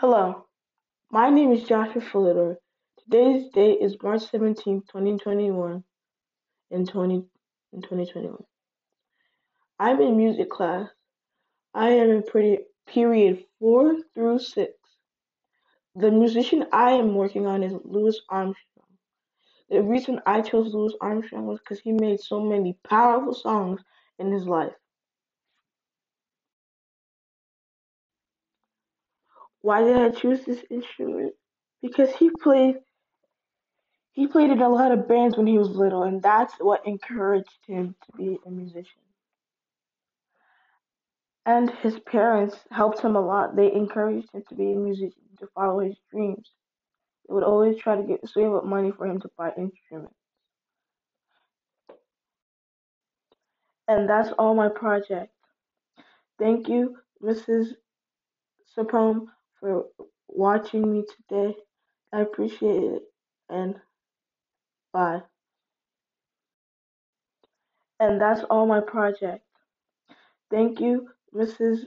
Hello, my name is Joshua Fulidor. Today's date is March 17, 2021 in 20 in 2021. I'm in music class. I am in pretty, period 4 through 6. The musician I am working on is Louis Armstrong. The reason I chose Louis Armstrong was because he made so many powerful songs in his life. Why did I choose this instrument? Because he played he played in a lot of bands when he was little and that's what encouraged him to be a musician. And his parents helped him a lot. They encouraged him to be a musician, to follow his dreams. They would always try to get save up money for him to buy instruments. And that's all my project. Thank you, Mrs. Sapone, for watching me today. I appreciate it. And bye. And that's all my project. Thank you, Mrs.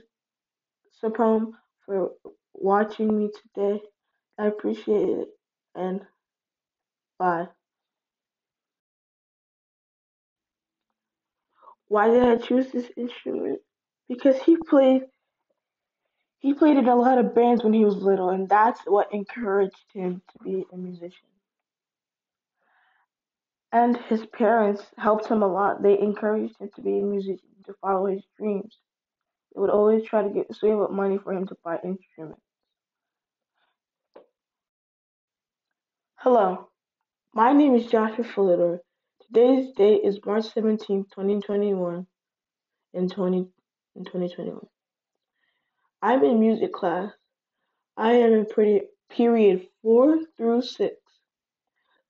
Sapone, for watching me today. I appreciate it. And bye. Why did I choose this instrument? Because he played he played in a lot of bands when he was little and that's what encouraged him to be a musician. And his parents helped him a lot. They encouraged him to be a musician, to follow his dreams. They would always try to get save up money for him to buy instruments. Hello, my name is Joshua Fulidor. Today's date is March 17, 2021 in 20 in 2021. I'm in music class. I am in pretty, period 4 through 6.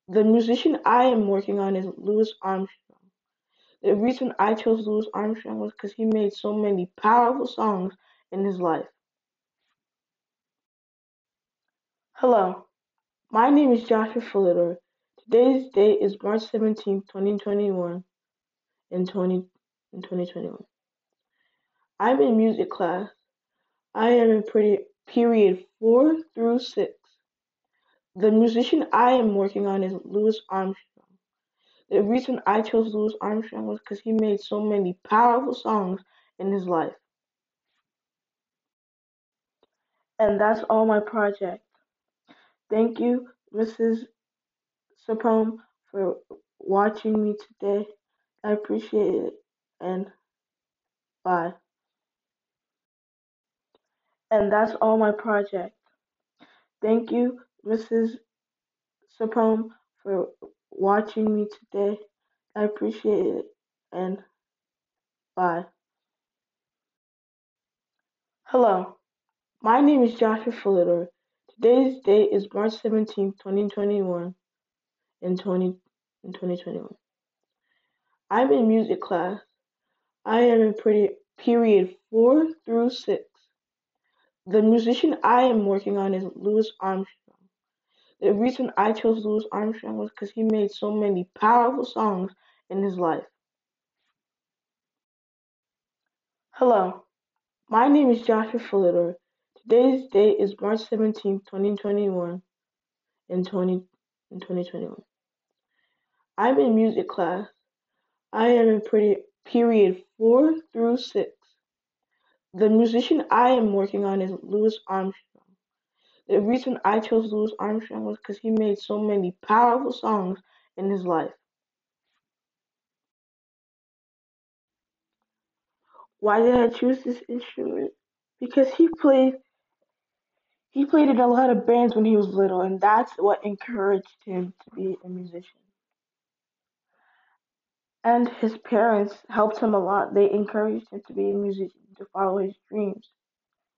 The musician I am working on is Louis Armstrong. The reason I chose Louis Armstrong was because he made so many powerful songs in his life. Hello, my name is Joshua Fulidor. Today's date is March 17, 2021 in 20 in 2021. I'm in music class. I am in period 4 through 6. The musician I am working on is Louis Armstrong. The reason I chose Louis Armstrong was because he made so many powerful songs in his life. And that's all my project. Thank you, Mrs. Sapone, for watching me today. I appreciate it. And bye. And that's all my project. Thank you, Mrs. Sapone, for watching me today. I appreciate it. And bye. Hello, my name is Joshua Fulidor. Today's date is March 17, 2021 in 20 in 2021. I'm in music class. I am in pretty, period 4 through 6. The musician I am working on is Louis Armstrong. The reason I chose Louis Armstrong was because he made so many powerful songs in his life. Hello, my name is Joshua Fulidor. Today's date is March 17, 2021 in 20 in 2021. I'm in music class. I am in pretty, period 4 through 6. The musician I am working on is Louis Armstrong. The reason I chose Louis Armstrong was because he made so many powerful songs in his life. Why did I choose this instrument? Because he played he played in a lot of bands when he was little and that's what encouraged him to be a musician. And his parents helped him a lot. They encouraged him to be a musician, to follow his dreams.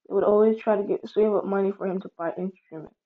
They would always try to get save up money for him to buy instruments.